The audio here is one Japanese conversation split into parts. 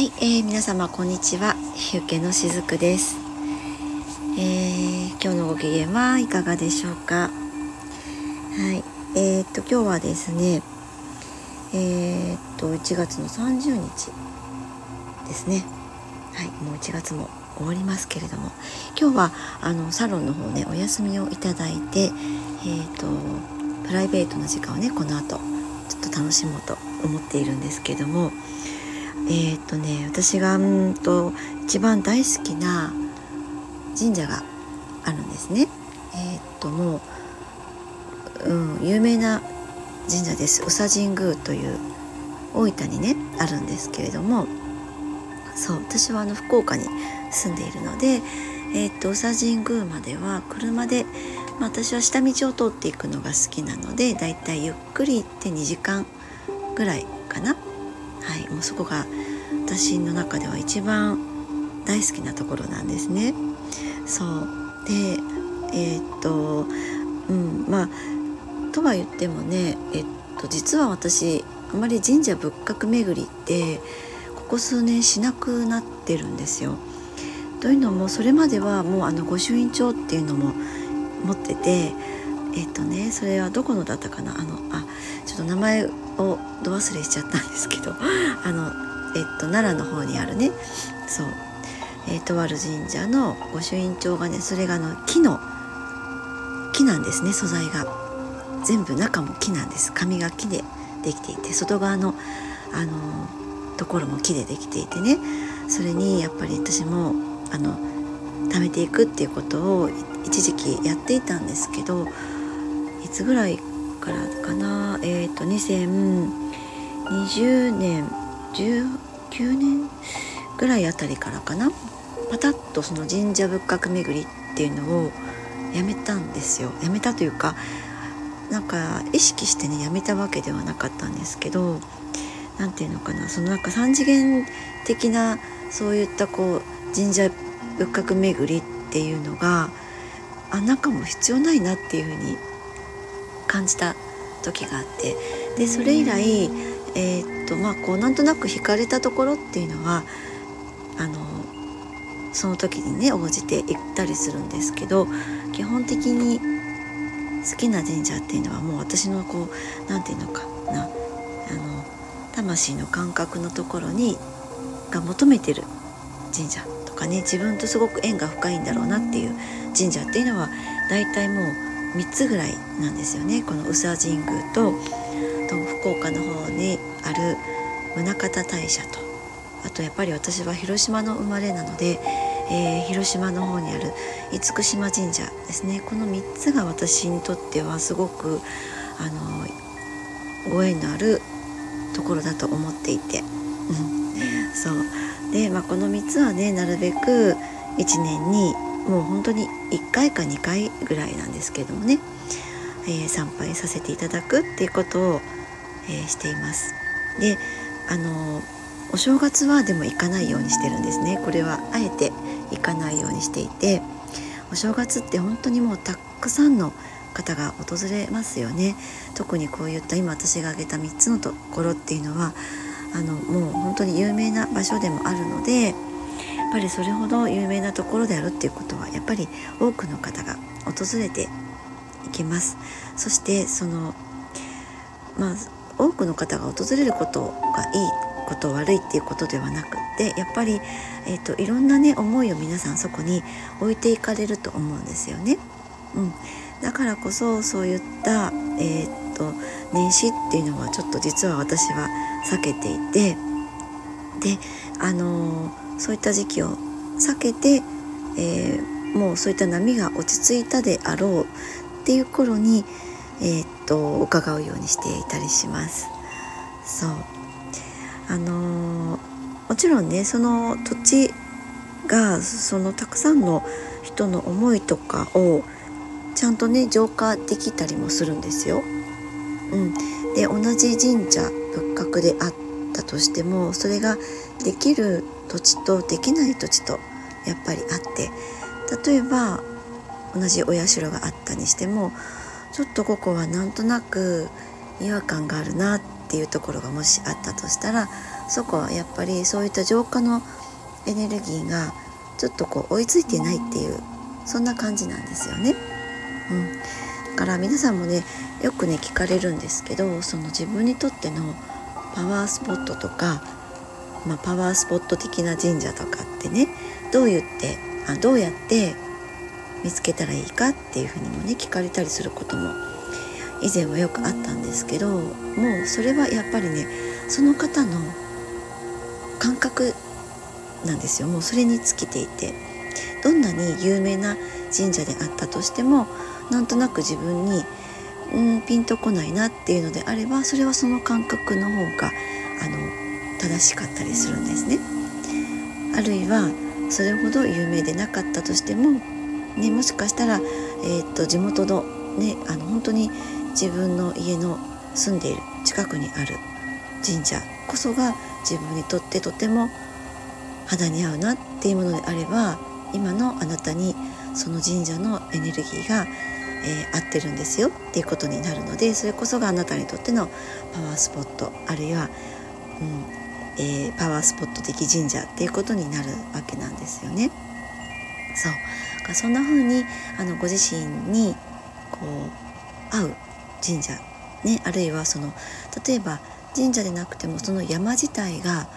はい、えー、皆様こんにちは。日受のしずくです、えー、今日のご機嫌はいかがでしょうか？はい、えー、っと今日はですね、えー、っと1月の30日ですね。はい、もう1月も終わりますけれども、今日はあのサロンの方ねお休みをいただいて、えっとプライベートな時間をねこの後ちょっと楽しもうと思っているんですけども。えー、っとね私がうんと一番大好きな神社があるんですね。えー、っともう、うん、有名な神社です宇佐神宮という大分にねあるんですけれどもそう私はあの福岡に住んでいるので、えー、っと宇佐神宮までは車で、まあ、私は下道を通っていくのが好きなのでだいたいゆっくり行って2時間ぐらいかな。はい、もうそこが私の中では一番大好きなところなんですね。そうでえー、っとうんまあとは言ってもねえっと実は私あまり神社仏閣巡りってここ数年しなくなってるんですよ。というのもそれまではもうあの御朱印帳っていうのも持っててえっとねそれはどこのだったかな？あのあちょっと名前をど忘れしちゃったんですけどあのえっと、奈良の方にあるね。そう、えー、とある神社の御朱印帳がねそれがの木の木なんですね素材が。全部中も木なんです。紙が木でできていて外側のあのところも木でできていてね。それにやっぱり私もあの貯めていくっていうことを一時期やっていたんですけどいつぐらいからかな？えっ、ー、と2020年19年ぐらいあたりからかな。パタッとその神社仏閣巡りっていうのをやめたんですよ。やめたというかなんか意識してねやめたわけではなかったんですけど何て言うのかな。そのなんか3次元的なそういったこう神社仏閣巡りっていうのがあなんかも必要ないなっていうふうに感じた時があって。でそれ以来えー、っとまあこうなんとなく惹かれたところっていうのはあのその時にね応じて行ったりするんですけど基本的に好きな神社っていうのはもう私のこう何て言うのかなあの魂の感覚のところにが求めてる神社とかね自分とすごく縁が深いんだろうなっていう神社っていうのは大体もう3つぐらいなんですよね。この宇佐神宮とと福岡の方にある宗像大社とあとやっぱり私は広島の生まれなので、えー、広島の方にある厳島神社ですね。この3つが私にとってはすごくあのご縁のあるところだと思っていて、そう。で、まあ、この3つはねなるべく1年にもう本当に1回か2回ぐらいなんですけどもね、えー、参拝させていただくっていうことをえー、しています。であのお正月はでも行かないようにしてるんですね。これはあえて行かないようにしていてお正月って本当にもうたくさんの方が訪れますよね。特にこういった今私が挙げた3つのところっていうのはあのもう本当に有名な場所でもあるのでやっぱりそれほど有名なところであるっていうことはやっぱり多くの方が訪れていきます。そしてそのまあ多くの方が訪れることがいいこと悪いっていうことではなくってやっぱり、えーと、いろんなね思いを皆さんそこに置いていかれると思うんですよね。うん、だからこそそういった、えーと、年始っていうのはちょっと実は私は避けていてであのー、そういった時期を避けて、えー、もうそういった波が落ち着いたであろうっていう頃にえー、っと伺うようにしていたりします。そうあの、もちろんねその土地がそのたくさんの人の思いとかをちゃんとね浄化できたりもするんですよ。うん、で同じ神社仏閣であったとしてもそれができる土地とできない土地とやっぱりあって例えば同じお社があったにしてもちょっとここはなんとなく違和感があるなっていうところがもしあったとしたらそこはやっぱりそういった浄化のエネルギーがちょっとこう追いついてないっていうそんな感じなんですよね。うん、だから皆さんもねよくね聞かれるんですけどその自分にとってのパワースポットとか、まあ、パワースポット的な神社とかってねどう言ってあどうやって見つけたらいいかっていうふうにもね聞かれたりすることも以前はよくあったんですけどもうそれはやっぱりねその方の感覚なんですよもうそれに尽きていてどんなに有名な神社であったとしてもなんとなく自分にうんピンとこないなっていうのであればそれはその感覚の方があの正しかったりするんですね。あるいはそれほど有名でなかったとしても、ね、もしかしたら、えー、っと地元の,、ね、あの本当に自分の家の住んでいる近くにある神社こそが自分にとってとても肌に合うなっていうものであれば今のあなたにその神社のエネルギーが、えー、合ってるんですよっていうことになるのでそれこそがあなたにとってのパワースポットあるいは、うんえー、パワースポット的神社っていうことになるわけなんですよね。そうそんな風にあのご自身にこう合う神社、ね、あるいはその例えば神社でなくてもその山自体が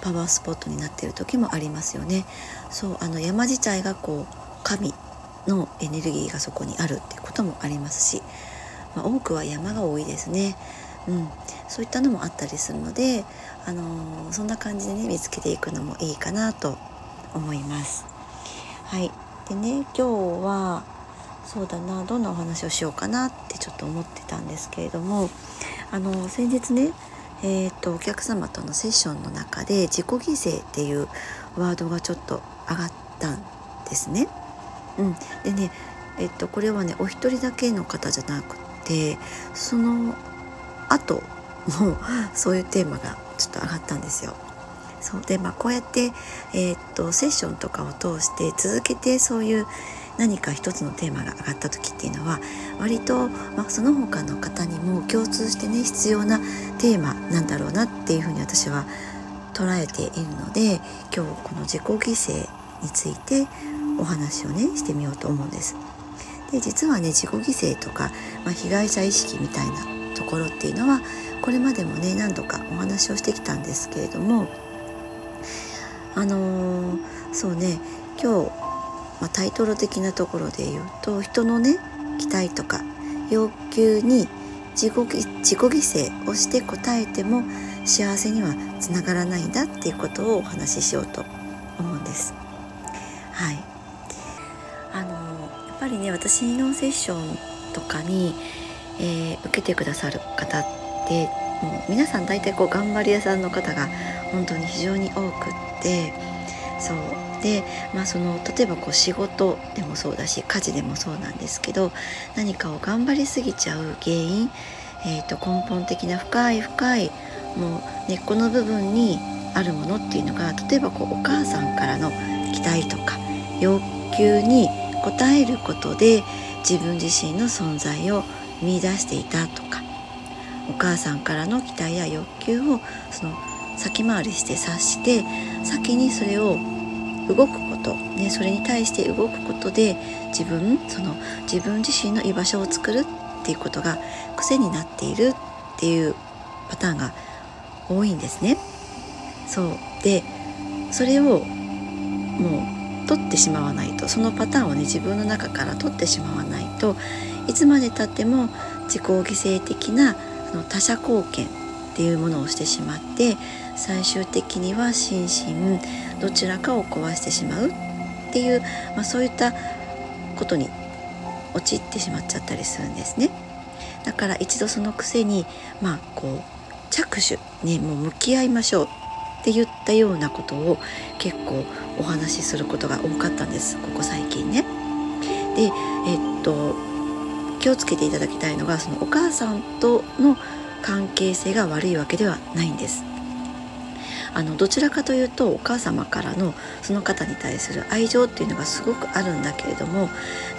パワースポットになっている時もありますよね。そうあの山自体がこう神のエネルギーがそこにあるっていうこともありますし、まあ、多くは山が多いですね。うん、そういったのもあったりするので、あのー、そんな感じでね見つけていくのもいいかなと思います。はい、でね今日はそうだなどんなお話をしようかなってちょっと思ってたんですけれどもあの先日ねえーと、お客様とのセッションの中で自己犠牲っていうワードがちょっと上がったんですね。うん、でね、えっと、これはねお一人だけの方じゃなくてその後もそういうテーマがちょっと上がったんですよ。そうでまあこうやって、えー、っとセッションとかを通して続けてそういう何か一つのテーマが上がった時っていうのは割と、まあ、その他の方にも共通してね必要なテーマなんだろうなっていうふうに私は捉えているので今日この自己犠牲についてお話をねしてみようと思うんです。で実はね自己犠牲とか、まあ、被害者意識みたいなところっていうのはこれまでもね何度かお話をしてきたんですけれどもあのー、そうね今日まあ、タイトル的なところで言うと人のね期待とか要求に自己自己犠牲をして答えても幸せにはつながらないんだっていうことをお話ししようと思うんです。はい、あのやっぱりね私のセッションとかに、えー、受けてくださる方ってもう皆さん大体こう頑張り屋さんの方が本当に非常に多くってそう。で、まあ、その例えばこう仕事でもそうだし家事でもそうなんですけど何かを頑張りすぎちゃう原因、えー、と根本的な深い深いもう根っこの部分にあるものっていうのが例えばこうお母さんからの期待とか要求に応えることで自分自身の存在を見出していたとかお母さんからの期待や欲求をその先回りして察して先にそれを動くこと、ね、それに対して動くことで自分その自分自身の居場所を作るっていうことが癖になっているっていうパターンが多いんですね。そう。でそれをもう取ってしまわないと。そのパターンをね自分の中から取ってしまわないと。いつまでたっても自己犠牲的なその他者貢献っていうものをしてしまって最終的には心身どちらかを壊してしまうっていう、まあ、そういったことに陥ってしまっちゃったりするんですね。だから一度その癖にまあこう着手ねもう向き合いましょうって言ったようなことを結構お話しすることが多かったんですここ最近ね。でえっと気をつけていただきたいのがそのお母さんとの関係性が悪いわけではないんです。あのどちらかというとお母様からのその方に対する愛情っていうのがすごくあるんだけれども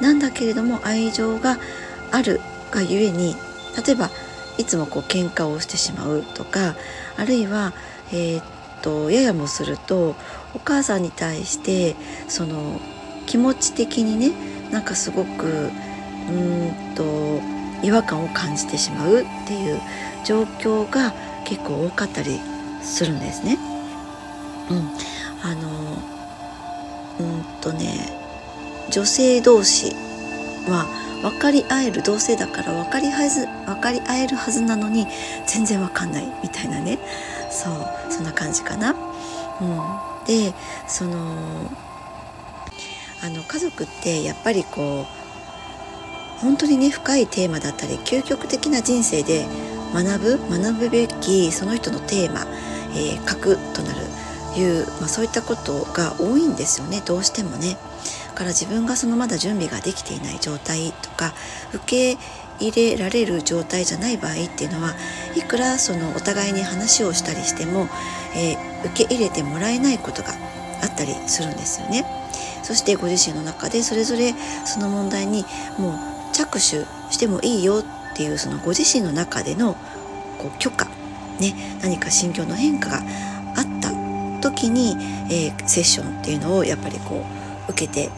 なんだけれども愛情があるがゆえに例えばいつもこう喧嘩をしてしまうとかあるいは、えー、っとややもするとお母さんに対してその気持ち的にねなんかすごくうんと違和感を感じてしまうっていう状況が結構多かったりするんですね。うん、あのうんとね女性同士は分かり合える同性だから分かりはず分かり合えるはずなのに全然分かんないみたいなねそうそんな感じかな。うん、でそのあの家族ってやっぱりこう本当にね深いテーマだったり究極的な人生で学ぶ学ぶべきその人のテーマ、えー、核となるいう、まあ、そういったことが多いんですよねどうしてもね。から自分がそのまだ準備ができていない状態とか受け入れられる状態じゃない場合っていうのはいくらそのお互いに話をしたりしても、えー、受け入れてもらえないことがあったりするんですよね。そしてご自身の中でそれぞれその問題にもう着手してもいいよっていうそのご自身の中でのこう許可、ね、何か心境の変化があった時に、えー、セッションっていうのをやっぱりこう受けて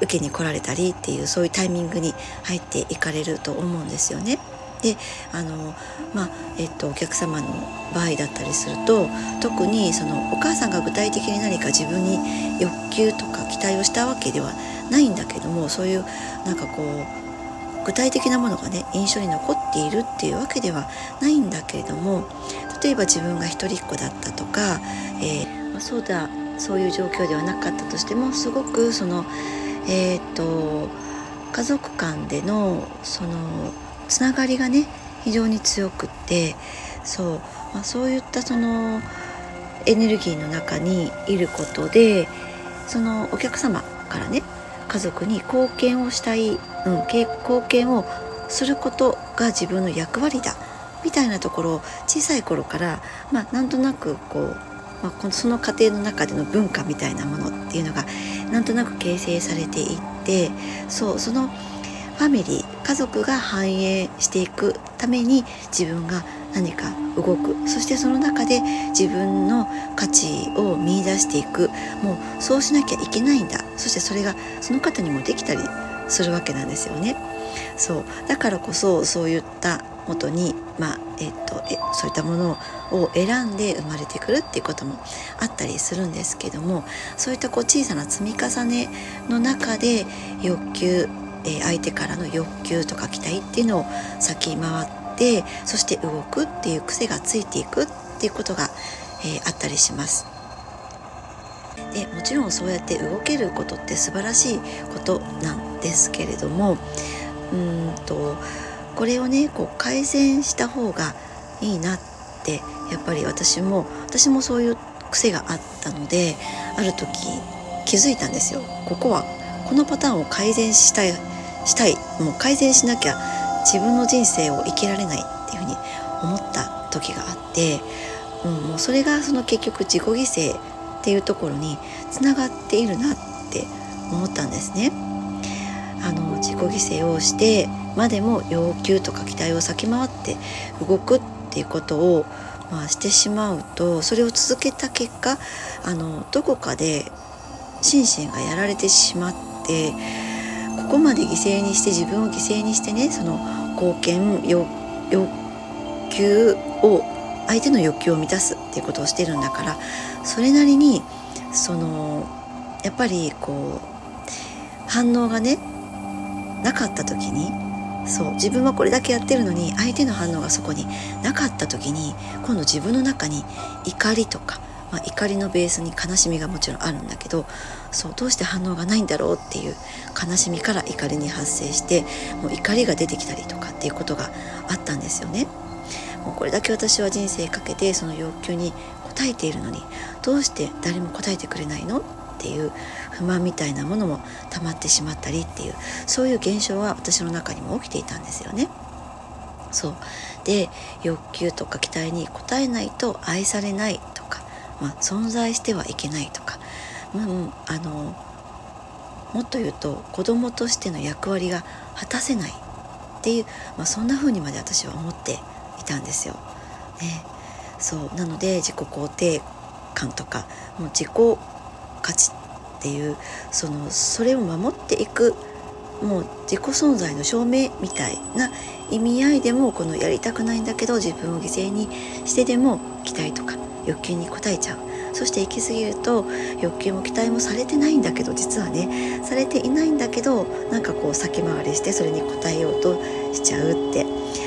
受けに来られたりっていうそういうタイミングに入っていかれると思うんですよね。であのまあえっとお客様の場合だったりすると特にそのお母さんが具体的に何か自分に欲求とか期待をしたわけではないんだけどもそういうなんかこう具体的なものがね印象に残っているっていうわけではないんだけれども例えば自分が一人っ子だったとか、えー、そうだそういう状況ではなかったとしてもすごくそのえっ、と家族間でのそのつながりがね非常に強くってそう、まあ、そういったそのエネルギーの中にいることでそのお客様からね家族に貢献をしたい、うん、貢献をすることが自分の役割だみたいなところを小さい頃から、まあ、なんとなくこう、まあ、その家庭の中での文化みたいなものっていうのがなんとなく形成されていってそうそのファミリー家族が繁栄していくために自分が何か動く。そしてその中で自分の価値を見いだしていく。もうそうしなきゃいけないんだ。そしてそれがその方にもできたりするわけなんですよね。そう。だからこそそういった元に、まあえっと、えそういったものを選んで生まれてくるっていうこともあったりするんですけどもそういったこう小さな積み重ねの中で欲求、え相手からの欲求とか期待っていうのを先回ってそして動くっていう癖がついていくっていうことが、えー、あったりします。でもちろんそうやって動けることって素晴らしいことなんですけれどもうんとこれをねこう改善した方がいいなってやっぱり私も私もそういう癖があったのである時気づいたんですよここはこのパターンを改善したいしたいもう改善しなきゃ自分の人生を生きられないっていうふうに思った時があって、うん、もうそれがその結局自己犠牲っていうところにつながっているなって思ったんですね。あの自己犠牲をしてまでも要求とか期待を先回って動くっていうことを、まあ、してしまうとそれを続けた結果あのどこかで心身がやられてしまってこまで犠牲にして自分を犠牲にしてねその貢献欲求を相手の欲求を満たすっていうことをしてるんだからそれなりにそのやっぱりこう反応がねなかった時にそう自分はこれだけやってるのに相手の反応がそこになかった時に今度自分の中に怒りとか、まあ、怒りのベースに悲しみがもちろんあるんだけどそうどうして反応がないんだろうっていう悲しみから怒りに発生してもう怒りが出てきたりとかっていうことがあったんですよね。もうこれだけ私は人生かけてその要求に応えているのにどうして誰も答えてくれないのっていう不満みたいなものも溜まってしまったりっていうそういう現象は私の中にも起きていたんですよね。そうで欲求とか期待に応えないと愛されないとか、まあ、存在してはいけないとか、うん、あのもっと言うと子供としての役割が果たせないっていう、まあ、そんな風にまで私は思っていたんですよ。ね、そう。なので自己肯定感とかもう自己価値っていうそのそれを守っていくもう自己存在の証明みたいな意味合いでもこのやりたくないんだけど自分を犠牲にしてでも期待とか欲求に応えちゃう。そして行き過ぎると欲求も期待もされてないんだけど実はねされていないんだけどなんかこう先回りしてそれに応えようとしちゃうって。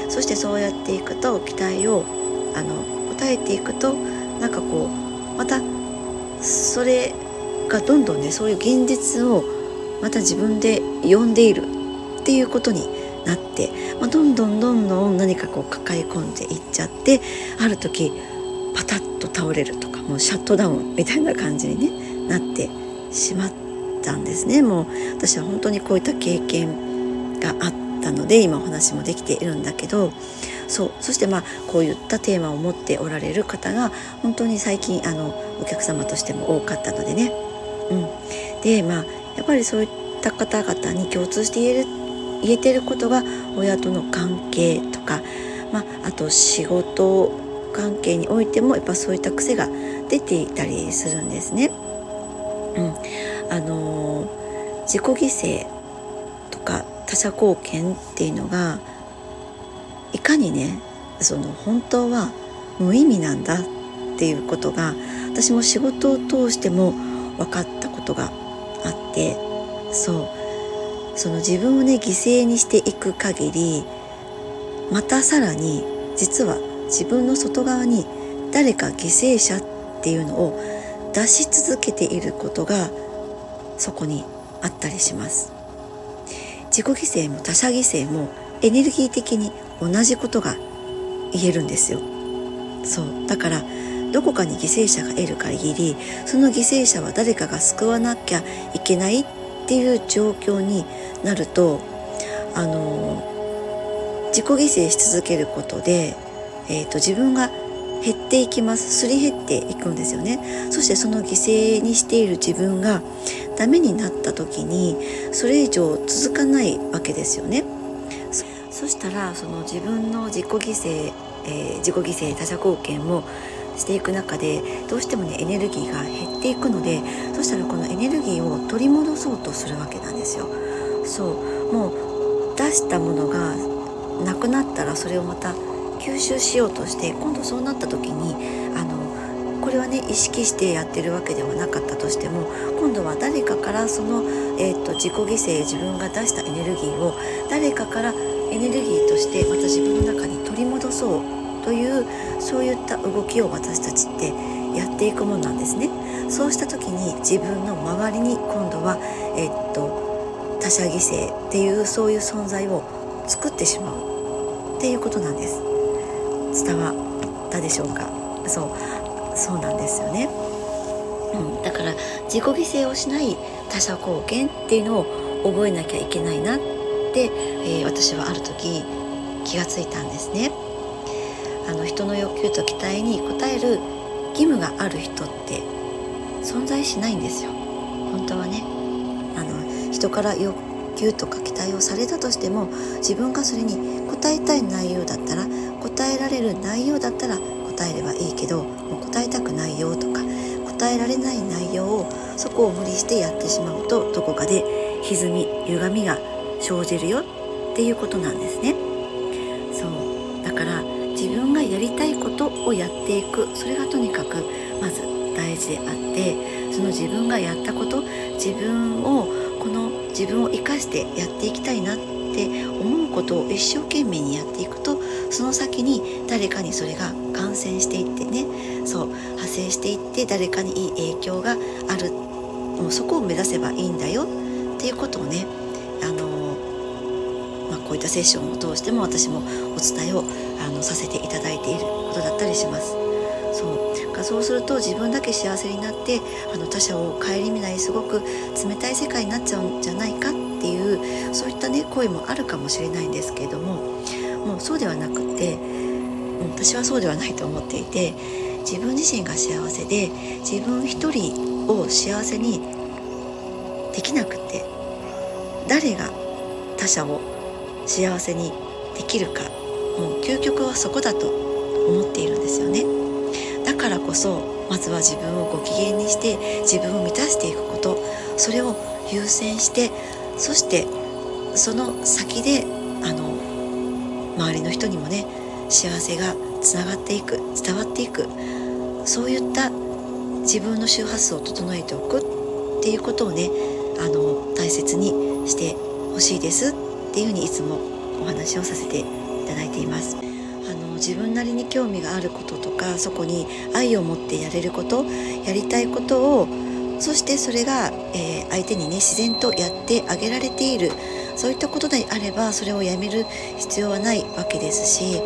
そしてそうやっていくと期待をあの応えていくとなんかこうまたそれがどんどんねそういう現実をまた自分で呼んでいるっていうことになって、まあ、どんどんどんどん何かこう抱え込んでいっちゃってある時パタッと倒れるとか。もうシャットダウンみたいな感じに、ね、なってしまったんですねもう私は本当にこういった経験があったので今お話もできているんだけどそうそしてまあこういったテーマを持っておられる方が本当に最近あのお客様としても多かったのでね。うん、でまあやっぱりそういった方々に共通して言える言えてることが親との関係とか、まあ、あと仕事関係においてもやっぱそういった癖が出ていたりするんですね。うん、あの自己犠牲とか他者貢献っていうのがいかにねその本当は無意味なんだっていうことが私も仕事を通しても分かったことがあってそうその自分をね犠牲にしていく限りまたさらに実は自分の外側に誰か犠牲者っていうのを出し続けていることがそこにあったりします。自己犠牲も他者犠牲もエネルギー的に同じことが言えるんですよ。そう。だからどこかに犠牲者がいる限りその犠牲者は誰かが救わなきゃいけないっていう状況になるとあの自己犠牲し続けることで、えーと、自分が減っていきます。すり減っていくんですよね。そしてその犠牲にしている自分がダメになった時にそれ以上続かないわけですよね。そしたらその自分の自己犠牲、えー、自己犠牲他者貢献もしていく中でどうしてもねエネルギーが減っていくのでそしたらこのエネルギーを取り戻そうとするわけなんですよ。そう。もう出したものがなくなったらそれをまた吸収しようとして今度そうなった時にあのこれはね意識してやってるわけではなかったとしても今度は誰かからその、えーと、自己犠牲自分が出したエネルギーを誰かからエネルギーとしてまた自分の中に取り戻そうというそういった動きを私たちってやっていくもんなんですね。そうした時に自分の周りに今度は、えっと、他者犠牲っていうそういう存在を作ってしまうっていうことなんです。伝わったでしょうか？そうそうなんですよね。うん、だから自己犠牲をしない他者貢献っていうのを覚えなきゃいけないなって、えー、私はある時気がついたんですね。あの人の欲求と期待に応える義務がある人って存在しないんですよ本当はねあの人から欲求とか期待をされたとしても自分がそれに応えたい内容だったら答えられる内容だったら答えればいいけどもう答えたくないよとか答えられない内容をそこを無理してやってしまうとどこかで歪み歪みが生じるよっていうことなんですね。そうだから自分がやりたいことをやっていくそれがとにかくまず大事であってその自分がやったこと自分をこの自分を生かしてやっていきたいなって思うことを一生懸命にやっていくとその先に誰かにそれが感染していってねそう派生していって誰かにいい影響がある。もうそこを目指せばいいんだよ。っていうことをねあのまあ、こういったセッションを通しても私もお伝えをあのさせていただいていることだったりします。そう。そうすると自分だけ幸せになってあの他者を顧みないすごく冷たい世界になっちゃうんじゃないかっていうそういったね声もあるかもしれないんですけれどももうそうではなくて、私はそうではないと思っていて自分自身が幸せで自分一人を幸せにできなくて誰が他者を幸せにできるかもう究極はそこだと思っているんですよね。だからこそまずは自分をご機嫌にして自分を満たしていくことそれを優先してそしてその先であの周りの人にもね幸せがつながっていく伝わっていくそういった自分の周波数を整えておくっていうことをねあの大切にしてほしいですっていうふうにいつもお話をさせていただいています。あの自分なりに興味があることとかそこに愛を持ってやれることやりたいことをそしてそれが、えー、相手にね自然とやってあげられているそういったことであればそれをやめる必要はないわけですし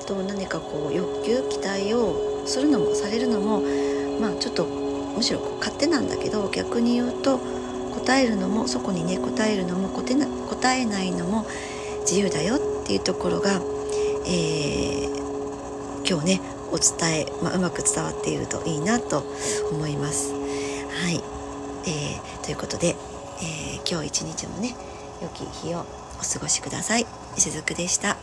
あと何かこう欲求期待をするのもされるのもまあちょっとむしろ勝手なんだけど逆に言うと答えるのもそこにね答えるのも答えないのも自由だよっていうところが、えー、今日ねお伝え、まあ、うまく伝わっているといいなと思います。はい、えー、ということで、えー、今日一日もね良き日をお過ごしください。しずくでした。